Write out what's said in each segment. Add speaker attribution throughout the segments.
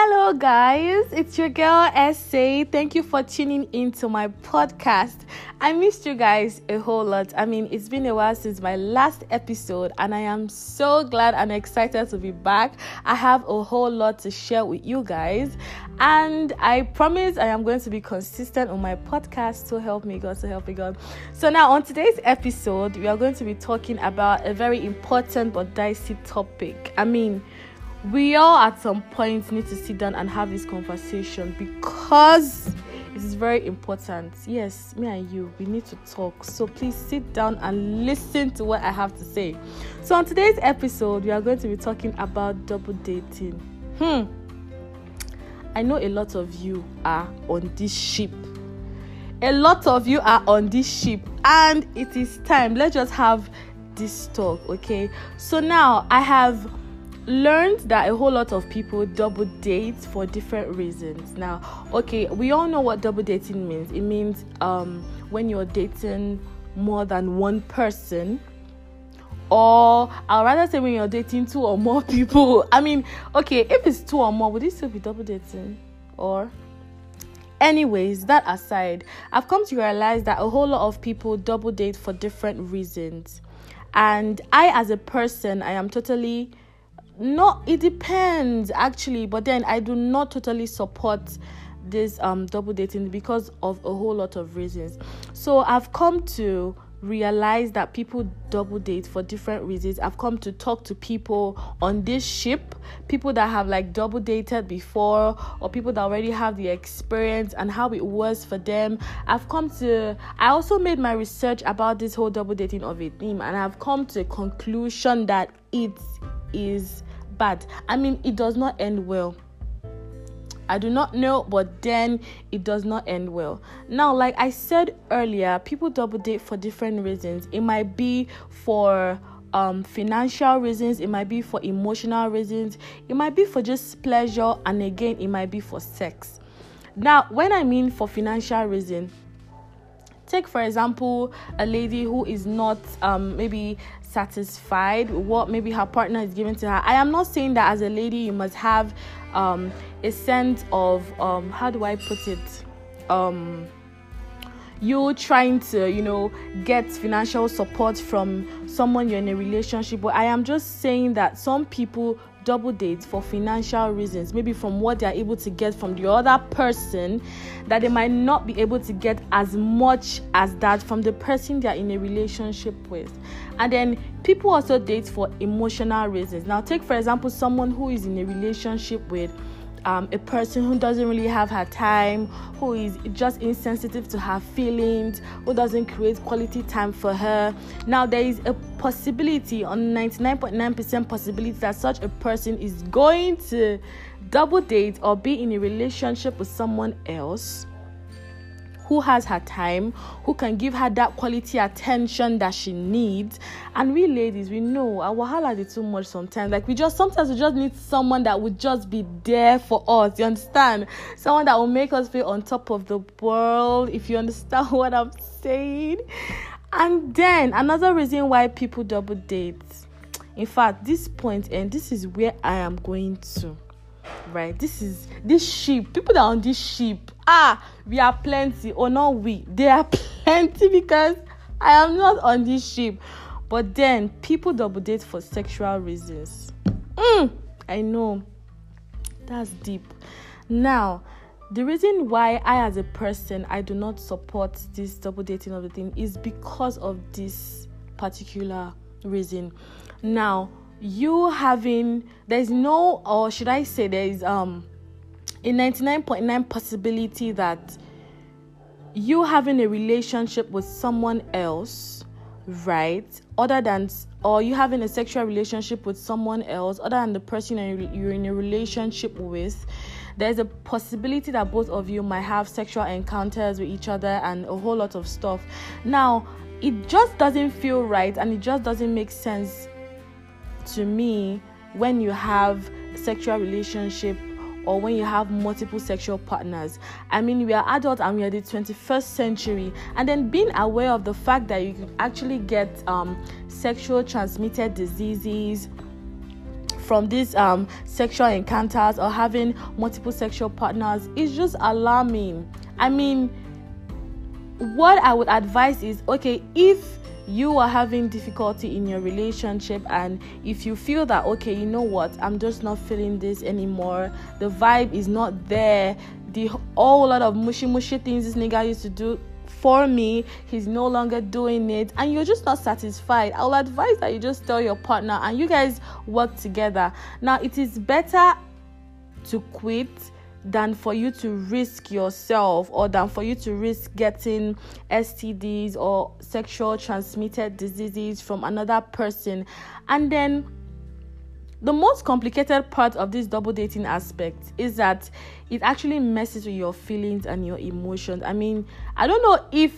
Speaker 1: Hello, guys. It's your girl SA. Thank you for tuning into my podcast. I missed you guys a whole lot. I mean, it's been a while since my last episode, and I am so glad and excited to be back. I have a whole lot to share with you guys, and I promise I am going to be consistent on my podcast. So help me, God. So help me, God. So, now on today's episode, we are going to be talking about a very important but dicey topic. I mean, we all at some point need to sit down and have this conversation because it is very important. Yes, me and you, we need to talk. So please sit down and listen to what I have to say. So, on today's episode, we are going to be talking about double dating. Hmm. I know a lot of you are on this ship. A lot of you are on this ship, and it is time. Let's just have this talk, okay? So, now I have learned that a whole lot of people double date for different reasons. Now, okay, we all know what double dating means. It means um, when you're dating more than one person, or I'd rather say when you're dating two or more people. I mean, okay, if it's two or more, would it still be double dating? Or anyways that aside i've come to realize that a whole lot of people double date for different reasons and i as a person i am totally no it depends actually but then i do not totally support this um double dating because of a whole lot of reasons. So i've come to realize that people double date for different reasons. I've come to talk to people on this ship people that have like double dated before or people that already have the experience and how it was for them. I've come to i also made my research about this whole double dating of a theme and i've come to a conclusion that it is bad. I mean, it does not end well. I do not know, but then it does not end well. Now, like I said earlier, people double date for different reasons. It might be for um, financial reasons, it might be for emotional reasons, it might be for just pleasure, and again, it might be for sex. Now, when I mean for financial reason, take for example a lady who is not um, maybe satisfied with what maybe her partner is giving to her. I am not saying that as a lady you must have um, a sense of um, how do I put it? Um, you trying to you know get financial support from someone you're in a relationship but i am just saying that some people double date for financial reasons, maybe from what they are able to get from the other person, that they might not be able to get as much as that from the person they are in a relationship with. And then people also date for emotional reasons. Now, take for example someone who is in a relationship with um, a person who doesn't really have her time, who is just insensitive to her feelings, who doesn't create quality time for her. Now, there is a possibility, on 99.9% possibility, that such a person is going to double date or be in a relationship with someone else who has her time, who can give her that quality attention that she needs. And we ladies, we know our wahala is too much sometimes. Like we just sometimes we just need someone that would just be there for us. You understand? Someone that will make us feel on top of the world. If you understand what I'm saying. And then another reason why people double date. In fact, this point and this is where I am going to right? This is this sheep people that on this sheep ah we are plenty. Or not we they are plenty because i am not on this ship but then people double date for sexual reasons. Mm, i know. That's deep. Now the reason why i as a person i do not support this double dating of the thing is because of this particular reason. Now you having there's no or should i say there is um a 99.9 possibility that you having a relationship with someone else right other than or you having a sexual relationship with someone else other than the person you're in a relationship with there's a possibility that both of you might have sexual encounters with each other and a whole lot of stuff. Now it just doesn't feel right and it just doesn't make sense to me when you have sexual relationship or when you have multiple sexual partners. I mean, we are adults and we are the 21st century, and then being aware of the fact that you can actually get um, sexual transmitted diseases from these um, sexual encounters or having multiple sexual partners is just alarming. I mean, what I would advise is okay, if you are having difficulty in your relationship and if you feel that okay you know what i'm just not feeling this anymore the vibe is not there the whole lot of mushy mushy things this nigga used to do for me he's no longer doing it and you're just not satisfied i'll advise that you just tell your partner and you guys work together. Now it is better to quit than for you to risk yourself or than for you to risk getting STDs or sexual transmitted diseases from another person. And then the most complicated part of this double dating aspect is that it actually messes with your feelings and your emotions. I mean, I don't know if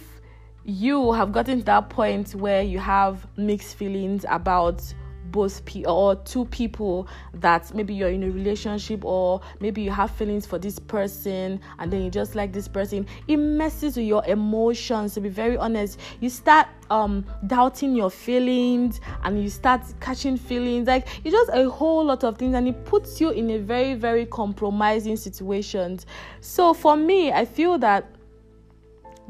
Speaker 1: you have gotten to that point where you have mixed feelings about both people or two people that maybe you're in a relationship or maybe you have feelings for this person and then you just like this person it messes with your emotions to be very honest. You start um doubting your feelings and you start catching feelings. Like it's just a whole lot of things and it puts you in a very very compromising situations so for me i feel that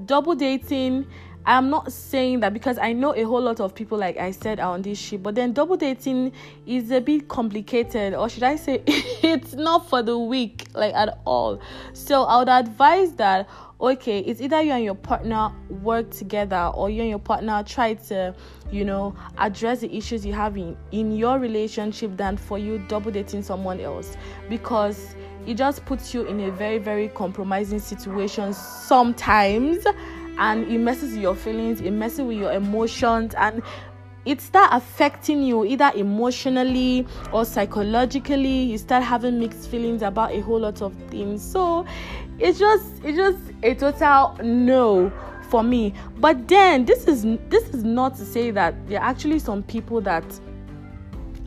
Speaker 1: double dating I'm not saying that because I know a whole lot of people, like I said, are on this ship, but then double dating is a bit complicated, or should I say, it's not for the weak, like at all. So I would advise that okay, it's either you and your partner work together, or you and your partner try to, you know, address the issues you have in, in your relationship than for you double dating someone else because it just puts you in a very, very compromising situation sometimes and it messes with your feelings, it messes with your emotions, and it start affecting you either emotionally or psychologically. You start having mixed feelings about a whole lot of things. So it's just it's just a total no for me. But then this is this is not to say that there are actually some people that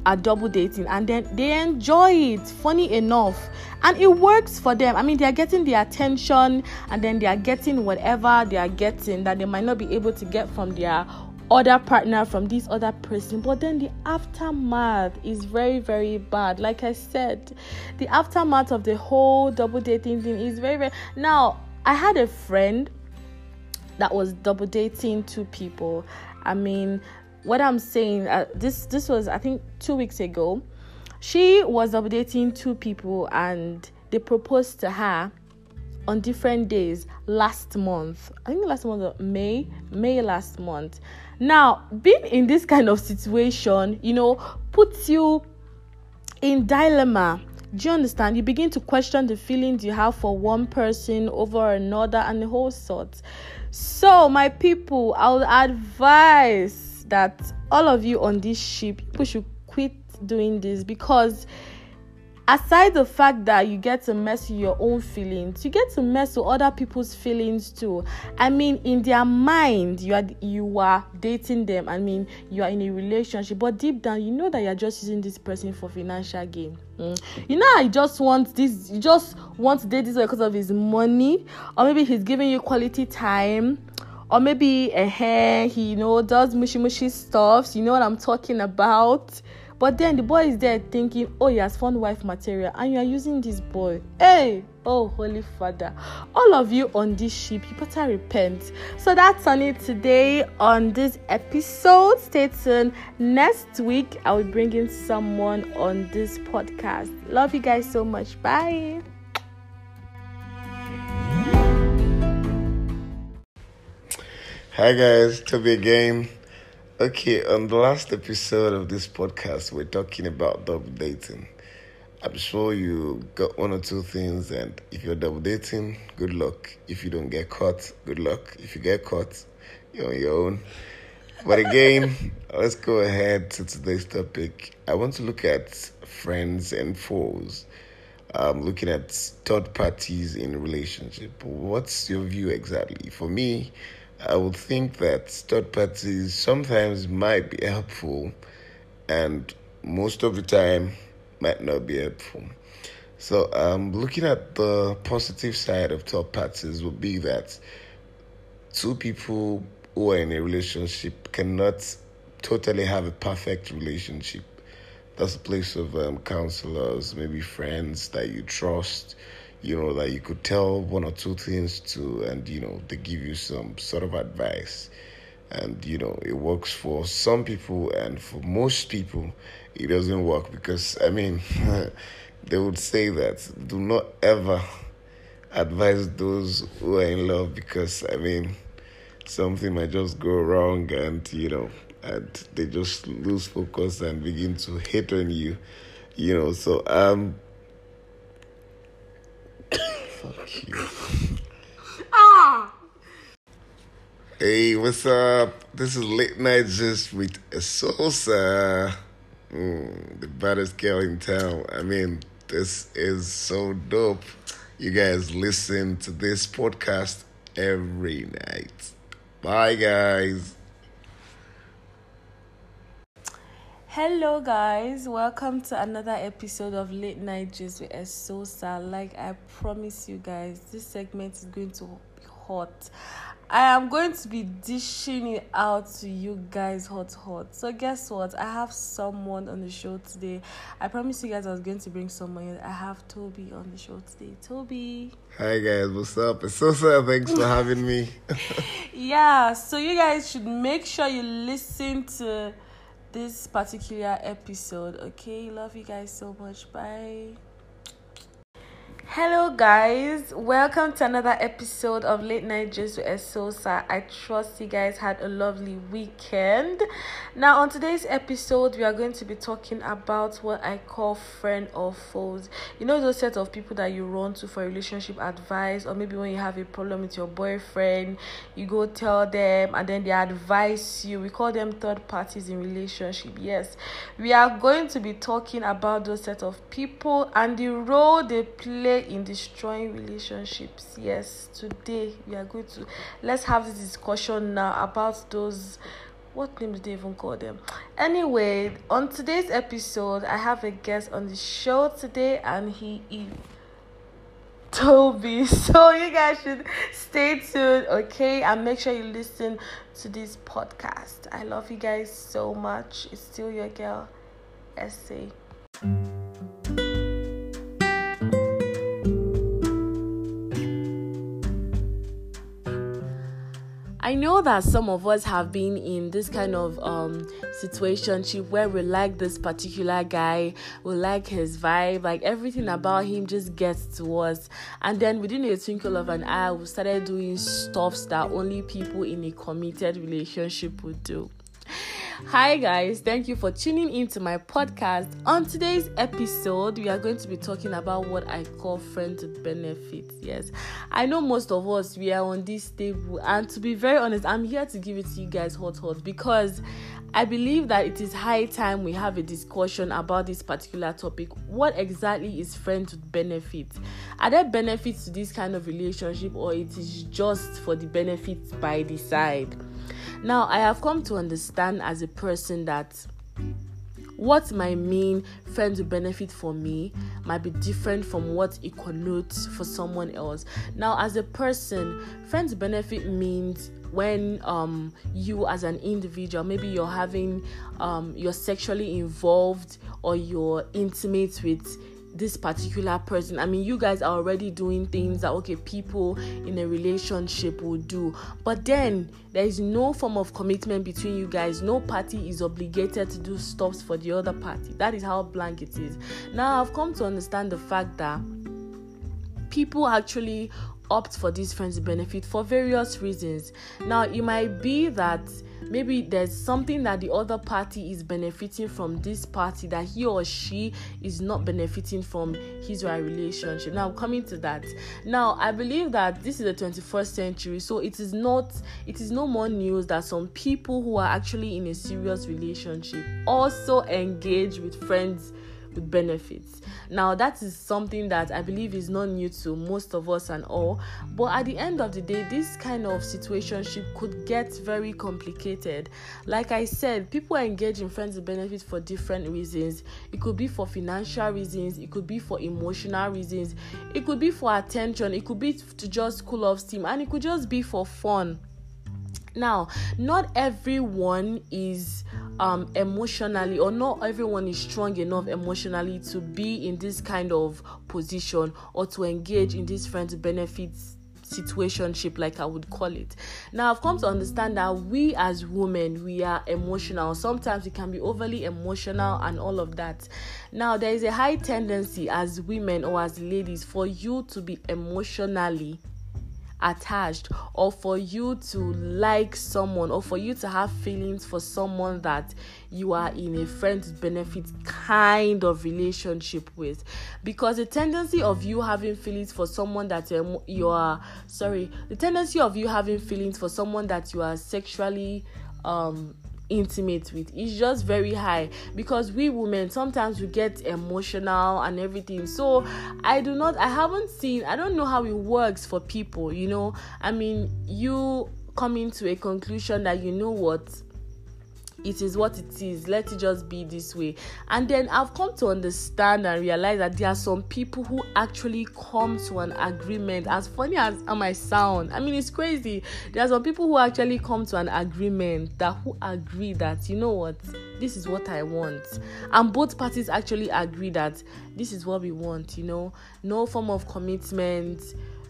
Speaker 1: are double dating and then they enjoy it funny enough. And it works for them. I mean they are getting the attention and then they are getting whatever they are getting that they might not be able to get from their other partner from this other person. But then the aftermath is very very bad. Like i said the aftermath of the whole double dating thing is very very now i had a friend that was double dating two people. I mean what I'm saying, uh, this this was I think two weeks ago. She was updating two people and they proposed to her on different days last month. I think last month, May, May last month. Now, being in this kind of situation, you know, puts you in dilemma. Do you understand? You begin to question the feelings you have for one person over another and the whole sort. So, my people, I would advise that all of you on this ship, people should quit doing this because aside the fact that you get to mess with your own feelings you get to mess with other people's feelings too. I mean in their mind you are you are dating them. I mean you are in a relationship but deep down you know that you're just using this person for financial gain. Mm. you know i just want this you just want to date this because of his money or maybe he's giving you quality time or maybe a hair he you know does mushy mushy stuffs you know what i'm talking about. But then the boy is there thinking oh he has found wife material and you are using this boy. Hey! Oh holy father. All of you on this ship you better repent. So that's on it today on this episode. Stay tuned. Next week i will bring in someone on this podcast. Love you guys so much. Bye
Speaker 2: Hi guys, Toby again. Okay, on the last episode of this podcast, we're talking about double dating. I'm sure you got one or two things, and if you're double dating, good luck. If you don't get caught, good luck. If you get caught, you're on your own. But again, let's go ahead to today's topic. I want to look at friends and foes. Um, looking at third parties in relationship. What's your view exactly? For me, I would think that third parties sometimes might be helpful and most of the time might not be helpful. So, um, looking at the positive side of third parties would be that two people who are in a relationship cannot totally have a perfect relationship. that's a place of um, counselors, maybe friends that you trust, you know, that you could tell one or two things to, and you know, they give you some sort of advice. And you know, it works for some people, and for most people, it doesn't work because I mean, they would say that do not ever advise those who are in love because I mean, something might just go wrong, and you know, and they just lose focus and begin to hate on you, you know. So um, fuck you.
Speaker 1: Ah!
Speaker 2: Hey, what's up? This is Late Night Juice with Sosa, mm, the baddest girl in town. I mean, this is so dope. You guys listen to this podcast every night. Bye, guys.
Speaker 1: Hello, guys. Welcome to another episode of Late Night Juice with Esosa. Like I promise you guys, this segment is going to be hot. I am going to be dishing it out to you guys hot, hot. So, guess what? I have someone on the show today. I promise you guys I was going to bring someone. I have Toby on the show today. Toby.
Speaker 2: Hi, guys. What's up? Esosa, thanks for having me.
Speaker 1: yeah, so you guys should make sure you listen to this particular episode. Okay, love you guys so much. Bye. Hello, guys. Welcome to another episode of Late Night Juice with Esosa. I trust you guys had a lovely weekend. Now, on today's episode, we are going to be talking about what I call friend or foes. You know, those set of people that you run to for relationship advice, or maybe when you have a problem with your boyfriend, you go tell them and then they advise you. We call them third parties in relationship. Yes, we are going to be talking about those set of people and the role they play in destroying relationships. Yes, today we are going to let's have this discussion now about those what name do they even call them? Anyway, on today's episode, I have a guest on the show today, and he is Toby. So you guys should stay tuned, okay? And make sure you listen to this podcast. I love you guys so much. It's still your girl, Essay. I know that some of us have been in this kind of um situationship where we like this particular guy, we like his vibe, like everything about him just gets to us. And then within a twinkle of an eye, we started doing stuffs that only people in a committed relationship would do. Hi, guys, thank you for tuning into my podcast. On today's episode, we are going to be talking about what I call friends with benefits. Yes, I know most of us we are on this table, and to be very honest, I'm here to give it to you guys hot, hot because I believe that it is high time we have a discussion about this particular topic. What exactly is friends with benefits? Are there benefits to this kind of relationship, or it is just for the benefits by the side? Now, I have come to understand as a person that what might mean friends with benefit for me might be different from what it connotes for someone else. Now, as a person, friends benefit means when um you as an individual maybe you're having um you're sexually involved or you're intimate with this particular person. I mean, you guys are already doing things that okay, people in a relationship would do, but then there is no form of commitment between you guys. No party is obligated to do stuffs for the other party. That is how blank it is. Now, I've come to understand the fact that people actually opt for these friends benefit for various reasons. Now, it might be that maybe there's something that the other party is benefiting from this party that he or she is not benefiting from his or her relationship. Now, coming to that, now I believe that this is the 21st century, so it is not it is no more news that some people who are actually in a serious relationship also engage with friends benefits. Now, that is something that I believe is not new to most of us and all, but at the end of the day, this kind of situationship could get very complicated. Like I said, people engage in friends with benefits for different reasons. It could be for financial reasons, it could be for emotional reasons, it could be for attention, it could be to just cool off steam, and it could just be for fun. Now, not everyone is um emotionally or not everyone is strong enough emotionally to be in this kind of position or to engage in this friends benefits situationship like i would call it. Now i've come to understand that we as women we are emotional. Sometimes we can be overly emotional and all of that. Now there is a high tendency as women or as ladies for you to be emotionally attached or for you to like someone or for you to have feelings for someone that you are in a friends benefit kind of relationship with. Because the tendency of you having feelings for someone that um, you are sorry the tendency of you having feelings for someone that you are sexually um intimate with. Is just very high. Because we women sometimes we get emotional and everything. So i do not i haven't seen i don't know how it works for people you know? I mean you coming to a conclusion that you know what it is what it is let it just be this way. And then i've come to understand and realize that there are some people who actually come to an agreement as funny as I might sound. I mean it's crazy. There are some people who actually come to an agreement that who agree that you know what this is what i want. And both parties actually agree that this is what we want you know. No form of commitment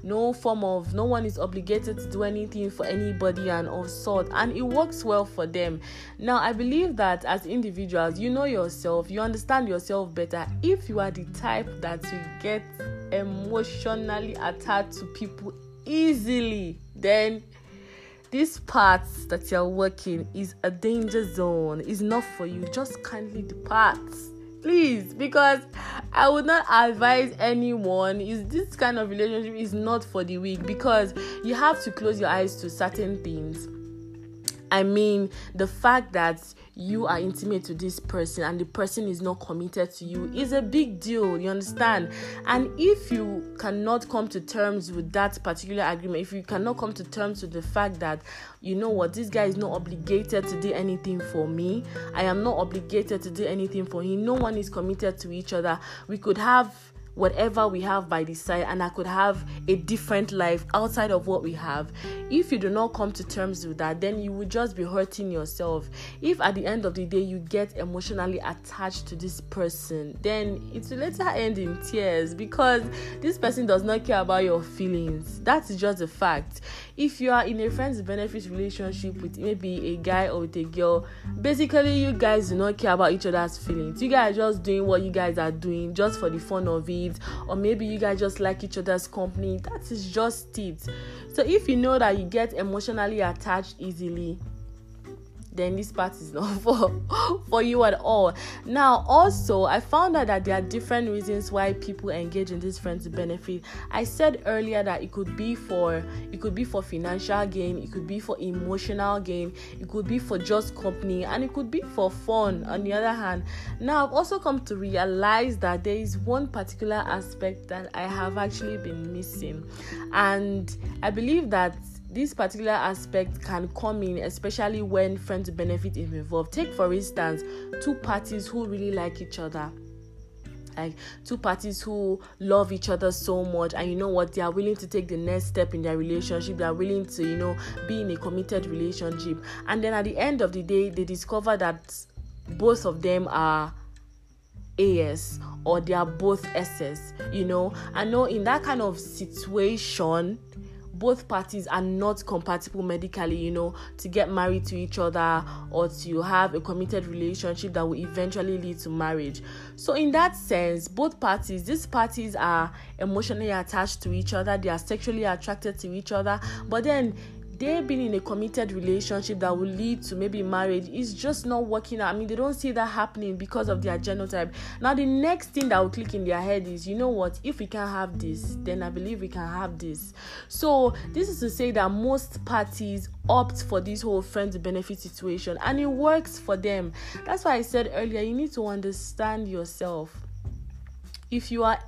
Speaker 1: no form of no one is obligated to do anything for anybody and of sort. And it works well for them. Now i believe that as individuals you know yourself you understand yourself better. If you are the type that you get emotionally attached to people easily then this part that you're working is a danger zone. Is not for you. Just kindly depart please because i would not advise anyone. Is this kind of relationship is not for the weak because you have to close your eyes to certain things i mean the fact that you are intimate to this person and the person is not committed to you is a big deal you understand? And if you cannot come to terms with that particular agreement if you cannot come to terms with the fact that you know what this guy is not obligated to do anything for me i am not obligated to do anything for him no one is committed to each other we could have whatever we have by the side and I could have a different life outside of what we have. If you do not come to terms with that, then you will just be hurting yourself. If at the end of the day you get emotionally attached to this person, then it will later end in tears because this person does not care about your feelings. That's just a fact. If you are in a friends benefits relationship with maybe a guy or with a girl, basically you guys do not care about each other's feelings. You guys are just doing what you guys are doing just for the fun of it or maybe you guys just like each other's company. That is just it. So if you know that you get emotionally attached easily, then this part is not for for you at all. Now also i found out that there are different reasons why people engage in this friends benefit. I said earlier that it could be for it could be for financial gain it could be for emotional gain it could be for just company and it could be for fun on the other hand. Now i've also come to realize that there is one particular aspect that i have actually been missing. And i believe that this particular aspect can come in especially when friends benefit is involved take for instance two parties who really like each other. Like two parties who love each other so much and you know what? They are willing to take the next step in their relationship. They are willing to you know be in a committed relationship. And then at the end of the day they discover that both of them are AS or they are both SS, you know. I know in that kind of situation, both parties are not compatible medically, you know, to get married to each other or to have a committed relationship that will eventually lead to marriage. So, in that sense, both parties, these parties are emotionally attached to each other, they are sexually attracted to each other, but then they being in a committed relationship that will lead to maybe marriage is just not working out. I mean, they don't see that happening because of their genotype. Now, the next thing that will click in their head is, you know what, if we can have this, then I believe we can have this. So, this is to say that most parties opt for this whole friends benefit situation and it works for them. That's why I said earlier, you need to understand yourself. If you are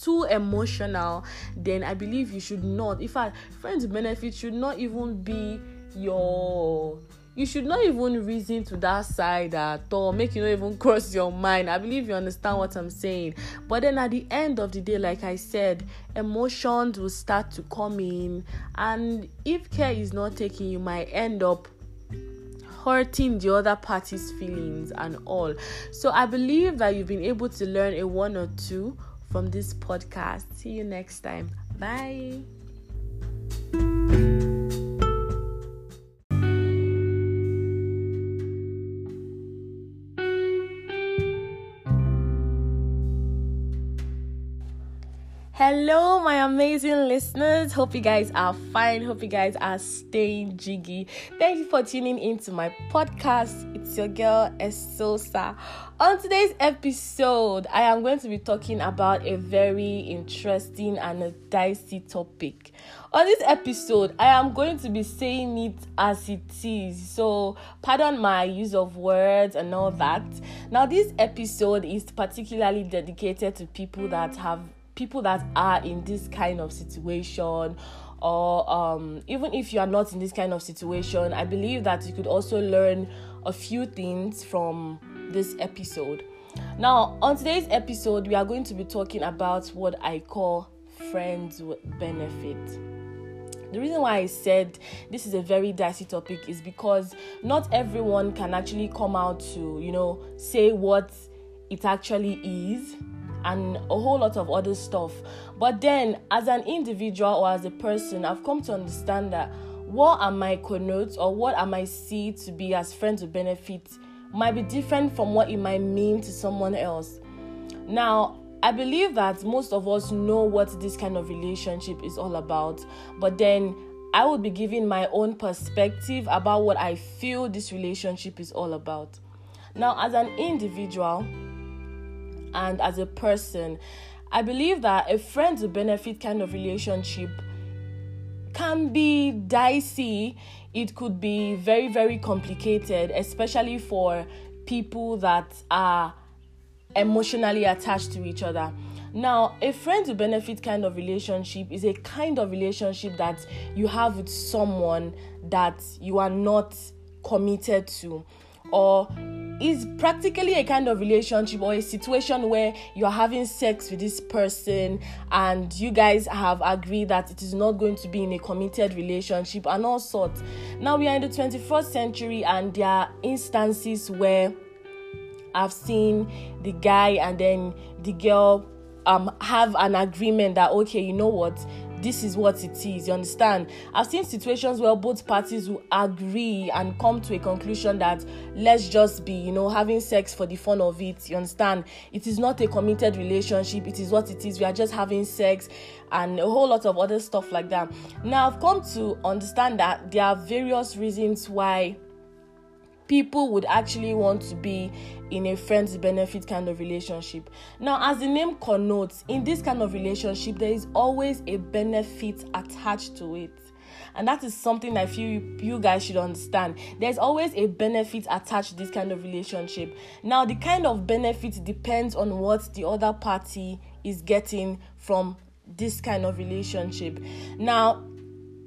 Speaker 1: too emotional, then I believe you should not. In fact, friends benefit should not even be your you should not even reason to that side at all make you not even cross your mind i believe you understand what i'm saying but then at the end of the day like i said emotions will start to come in and if care is not taken you might end up hurting the other party's feelings and all. So I believe that you've been able to learn a one or two from this podcast. See you next time. Bye. Hello, my amazing listeners. Hope you guys are fine. Hope you guys are staying jiggy. Thank you for tuning into my podcast. It's your girl Esosa. On today's episode, I am going to be talking about a very interesting and a dicey topic. On this episode, I am going to be saying it as it is. So, pardon my use of words and all that. Now, this episode is particularly dedicated to people that have people that are in this kind of situation or um, even if you are not in this kind of situation i believe that you could also learn a few things from this episode. Now on today's episode we are going to be talking about what i call friends with benefit. The reason why I said this is a very dicey topic is because not everyone can actually come out to, you know, say what it actually is and a whole lot of other stuff. But then, as an individual or as a person, I've come to understand that what I connote or what I see to be as friends with benefits might be different from what it might mean to someone else. Now, I believe that most of us know what this kind of relationship is all about, but then I would be giving my own perspective about what I feel this relationship is all about. Now, as an individual, and as a person. I believe that a friend to benefit kind of relationship can be dicey. It could be very, very complicated, especially for people that are emotionally attached to each other. Now, a friend to benefit kind of relationship is a kind of relationship that you have with someone that you are not committed to or is practically a kind of relationship or a situation where you're having sex with this person and you guys have agreed that it is not going to be in a committed relationship and all sorts. Now we are in the 21st century and there are instances where I've seen the guy and then the girl um have an agreement that okay, you know what, this is what it is. You understand? I've seen situations where both parties will agree and come to a conclusion that let's just be, you know, having sex for the fun of it. You understand? It is not a committed relationship. It is what it is. We are just having sex and a whole lot of other stuff like that. Now, I've come to understand that there are various reasons why people would actually want to be in a friends benefit kind of relationship. Now, as the name connotes, in this kind of relationship, there is always a benefit attached to it. And that is something I feel you, you guys should understand. There's always a benefit attached to this kind of relationship. Now, the kind of benefit depends on what the other party is getting from this kind of relationship. Now,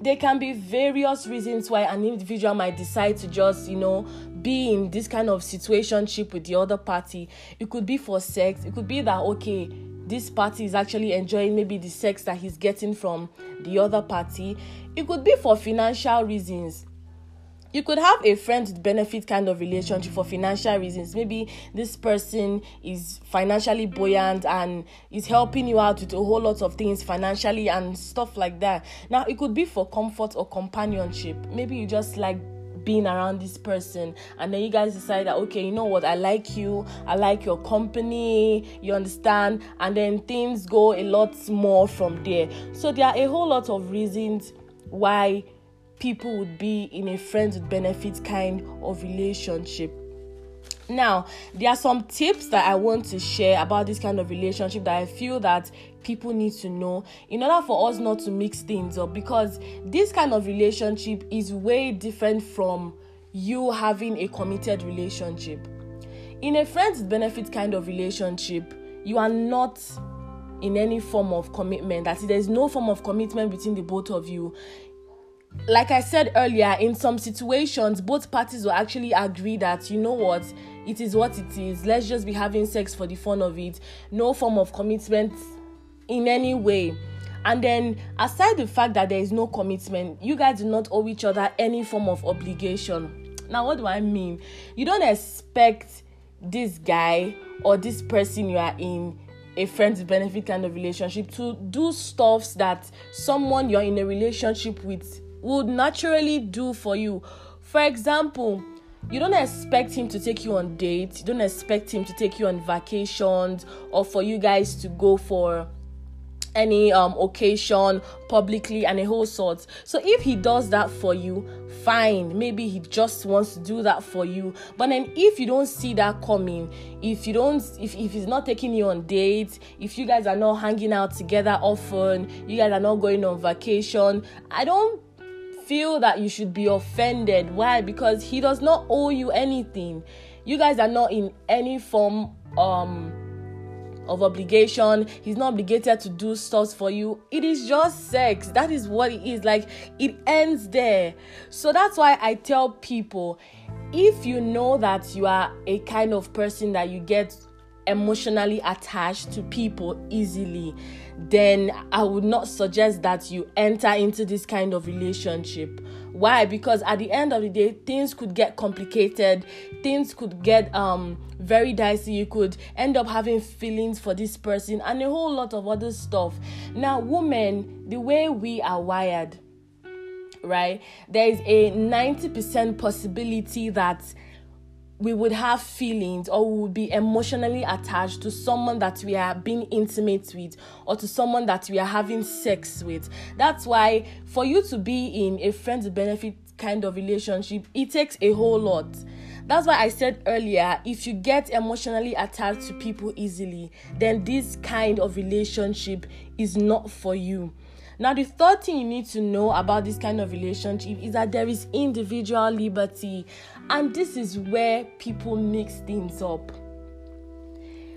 Speaker 1: there can be various reasons why an individual might decide to just, you know, be in this kind of situationship with the other party. It could be for sex. It could be that okay, this party is actually enjoying maybe the sex that he's getting from the other party. It could be for financial reasons. You could have a friend benefit kind of relationship for financial reasons. Maybe this person is financially buoyant and is helping you out with a whole lot of things financially and stuff like that. Now, it could be for comfort or companionship. Maybe you just like being around this person and then you guys decide that okay you know what i like you i like your company you understand and then things go a lot more from there. So there are a whole lot of reasons why people would be in a friends with benefits kind of relationship now there are some tips that i want to share about this kind of relationship that i feel that people need to know in order for us not to mix things up because this kind of relationship is way different from you having a committed relationship. In a friends benefit kind of relationship you are not in any form of commitment. That there's no form of commitment between the both of you like I said earlier, in some situations, both parties will actually agree that, you know what, it is what it is. Let's just be having sex for the fun of it. No form of commitment in any way. And then, aside the fact that there is no commitment, you guys do not owe each other any form of obligation. Now, what do I mean? You don't expect this guy or this person you are in a friends benefit kind of relationship to do stuffs that someone you're in a relationship with would naturally do for you. For example, you don't expect him to take you on dates, you don't expect him to take you on vacations or for you guys to go for any um occasion publicly and a whole sort. So if he does that for you fine. Maybe he just wants to do that for you. But then if you don't see that coming if you don't if, if he's not taking you on dates if you guys are not hanging out together often you guys are not going on vacation i don't feel that you should be offended why because he does not owe you anything you guys are not in any form um of obligation. He's not obligated to do stuff for you. It is just sex. That is what it is. Like it ends there. So that's why I tell people if you know that you are a kind of person that you get emotionally attached to people easily, then I would not suggest that you enter into this kind of relationship. Why? Because at the end of the day, things could get complicated, things could get um very dicey. You could end up having feelings for this person and a whole lot of other stuff. Now, women, the way we are wired, right? There is a 90% possibility that we would have feelings or we would be emotionally attached to someone that we are being intimate with or to someone that we are having sex with. That's why for you to be in a friends benefit kind of relationship, it takes a whole lot. That's why I said earlier if you get emotionally attached to people easily, then this kind of relationship is not for you. Now, the third thing you need to know about this kind of relationship is that there is individual liberty, and this is where people mix things up.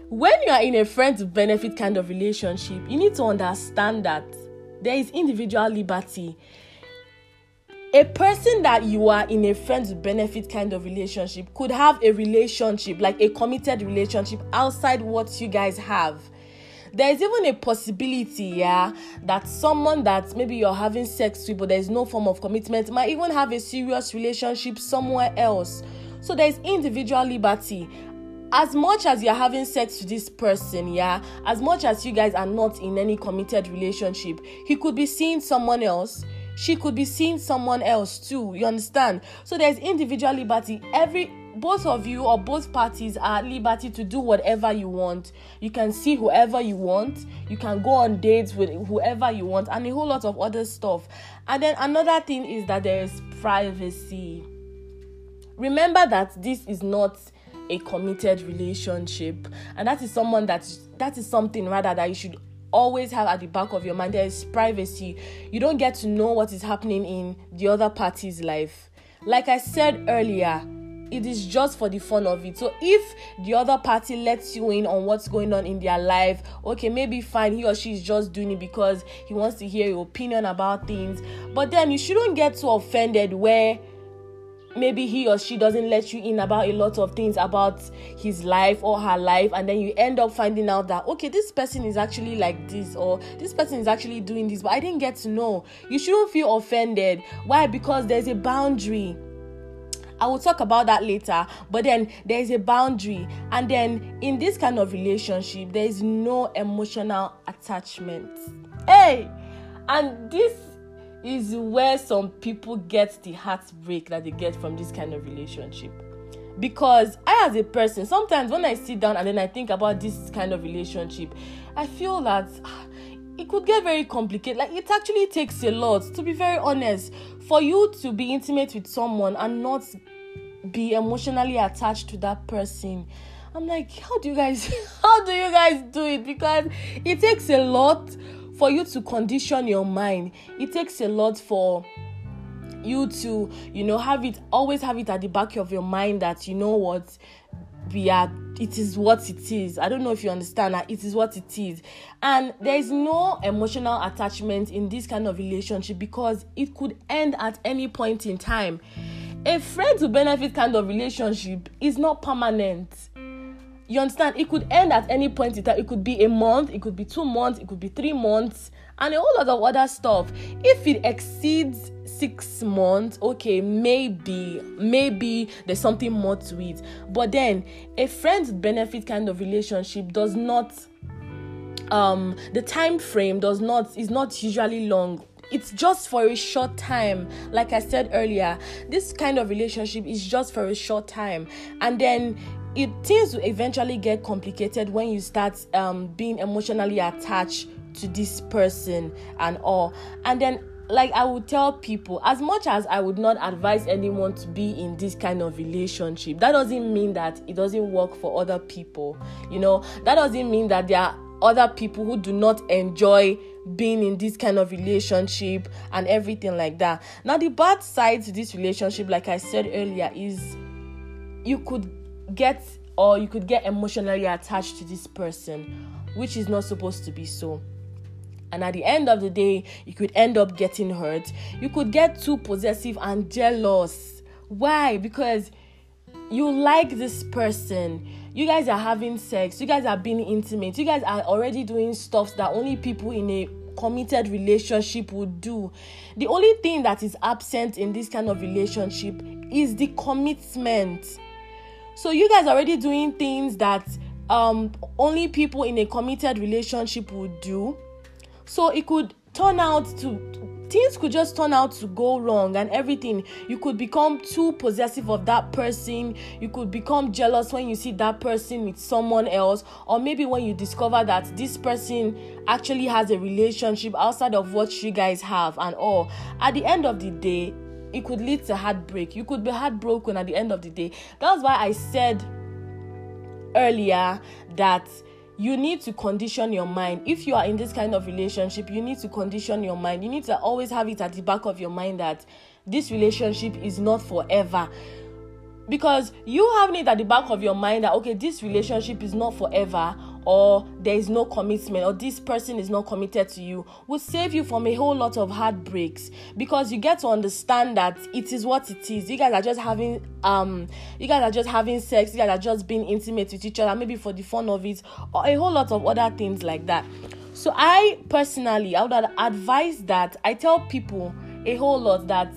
Speaker 1: When you are in a friends benefit kind of relationship, you need to understand that there is individual liberty. A person that you are in a friends benefit kind of relationship could have a relationship, like a committed relationship, outside what you guys have there's even a possibility, yeah, that someone that maybe you're having sex with, but there's no form of commitment, might even have a serious relationship somewhere else. So there's individual liberty. As much as you're having sex with this person, yeah, as much as you guys are not in any committed relationship, he could be seeing someone else she could be seeing someone else too you understand so there's individual liberty every both of you or both parties are at liberty to do whatever you want. You can see whoever you want. You can go on dates with whoever you want, and a whole lot of other stuff. And then another thing is that there is privacy. Remember that this is not a committed relationship, and that is someone that that is something rather that you should always have at the back of your mind. There is privacy. You don't get to know what is happening in the other party's life. Like I said earlier, it is just for the fun of it. So if the other party lets you in on what's going on in their life, okay, maybe fine, he or she is just doing it because he wants to hear your opinion about things. But then you shouldn't get too offended where maybe he or she doesn't let you in about a lot of things about his life or her life and then you end up finding out that okay this person is actually like this or this person is actually doing this. But i didn't get to know. You shouldn't feel offended. Why? Because there's a boundary I will talk about that later. But then there is a boundary, and then in this kind of relationship, there is no emotional attachment. Hey, and this is where some people get the heartbreak that they get from this kind of relationship. Because I, as a person, sometimes when I sit down and then I think about this kind of relationship, I feel that ah, it could get very complicated. Like, it actually takes a lot, to be very honest for you to be intimate with someone and not be emotionally attached to that person. I'm like how do you guys how do you guys do it? Because it takes a lot for you to condition your mind. It takes a lot for you to you know have it always have it at the back of your mind that you know what we are it is what it is. I don't know if you understand that it is what it is. And there is no emotional attachment in this kind of relationship because it could end at any point in time. A friend to benefit kind of relationship is not permanent you understand? It could end at any point in time. It could be a month it could be two months it could be three months and a whole lot of other stuff. If it exceeds six months, okay, maybe, maybe there's something more to it. But then a friends benefit kind of relationship does not um the time frame does not is not usually long. It's just for a short time. Like i said earlier this kind of relationship is just for a short time. And then it things will eventually get complicated when you start um, being emotionally attached to this person and all. And then like i would tell people as much as i would not advise anyone to be in this kind of relationship that doesn't mean that it doesn't work for other people you know? That doesn't mean that there are other people who do not enjoy being in this kind of relationship and everything like that. Now the bad side to this relationship like i said earlier is you could get or you could get emotionally attached to this person which is not supposed to be so. And at the end of the day you could end up getting hurt. You could get too possessive and jealous. Why? Because you like this person. You guys are having sex. You guys are being intimate. You guys are already doing stuff that only people in a committed relationship would do. The only thing that is absent in this kind of relationship is the commitment so you guys are already doing things that um only people in a committed relationship would do so it could turn out to things could just turn out to go wrong and everything. You could become too possessive of that person. You could become jealous when you see that person with someone else, or maybe when you discover that this person actually has a relationship outside of what you guys have and all. At the end of the day, it could lead to heartbreak. You could be heartbroken at the end of the day. That's why I said earlier that you need to condition your mind if you are in this kind of relationship you need to condition your mind you need to always have it at the back of your mind that this relationship is not forever because you having it at the back of your mind that okay this relationship is not forever or there is no commitment or this person is not committed to you will save you from a whole lot of heartbreaks. Because you get to understand that it is what it is. You guys are just having um you guys are just having sex. You guys are just being intimate with each other maybe for the fun of it or a whole lot of other things like that. So i personally i would advise that i tell people a whole lot that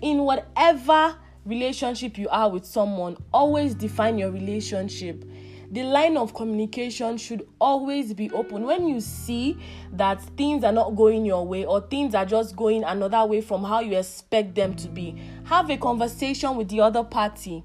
Speaker 1: in whatever relationship you are with someone always define your relationship the line of communication should always be open. When you see that things are not going your way or things are just going another way from how you expect them to be, have a conversation with the other party.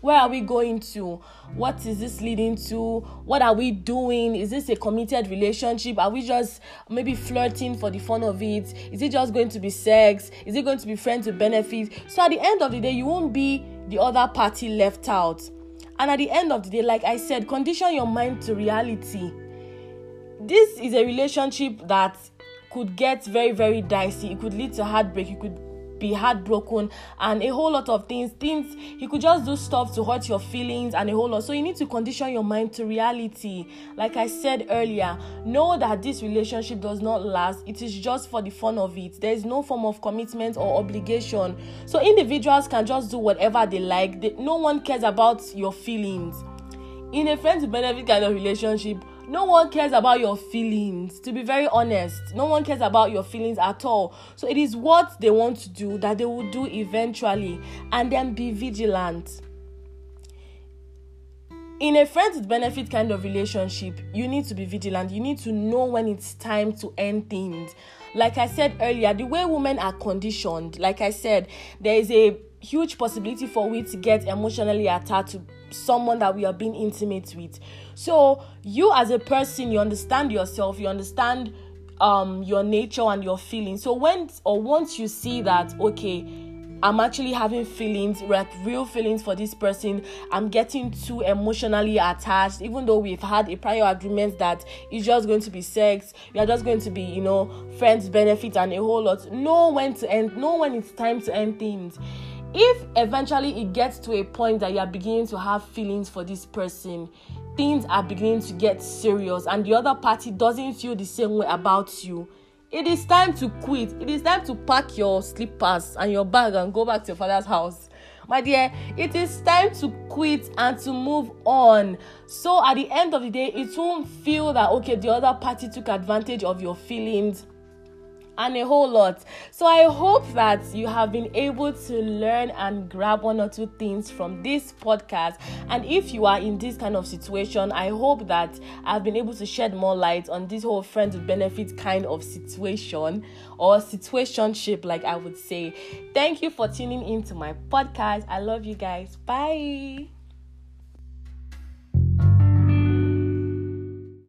Speaker 1: Where are we going to? What is this leading to? What are we doing? Is this a committed relationship? Are we just maybe flirting for the fun of it? Is it just going to be sex? Is it going to be friends with benefits? So at the end of the day, you won't be the other party left out. And at the end of the day, like I said, condition your mind to reality. This is a relationship that could get very, very dicey. It could lead to heartbreak. You could be heartbroken and a whole lot of things. Things he could just do stuff to hurt your feelings and a whole lot. So you need to condition your mind to reality. Like I said earlier, know that this relationship does not last. It is just for the fun of it. There is no form of commitment or obligation. So individuals can just do whatever they like. They, no one cares about your feelings. In a friends with benefit kind of relationship, no one cares about your feelings to be very honest. No one cares about your feelings at all. So it is what they want to do that they will do eventually and then be vigilant. In a friends with benefit kind of relationship you need to be vigilant. You need to know when it's time to end things. Like i said earlier the way women are conditioned like i said there is a huge possibility for we to get emotionally attached to someone that we are being intimate with. So, you as a person, you understand yourself, you understand um your nature and your feelings. So when or once you see that okay, I'm actually having feelings, like real feelings for this person. I'm getting too emotionally attached, even though we've had a prior agreement that it's just going to be sex, we are just going to be, you know, friends, benefits, and a whole lot. Know when to end, know when it's time to end things if eventually it gets to a point that you are beginning to have feelings for this person things are beginning to get serious and the other party doesn't feel the same way about you it is time to quit. It is time to pack your slippers and your bag and go back to your father's house. My dear, it is time to quit and to move on. So at the end of the day, it won't feel that okay, the other party took advantage of your feelings and a whole lot. So I hope that you have been able to learn and grab one or two things from this podcast. And if you are in this kind of situation, I hope that I've been able to shed more light on this whole friends with benefit kind of situation or situationship, like I would say. Thank you for tuning into my podcast. I love you guys. Bye.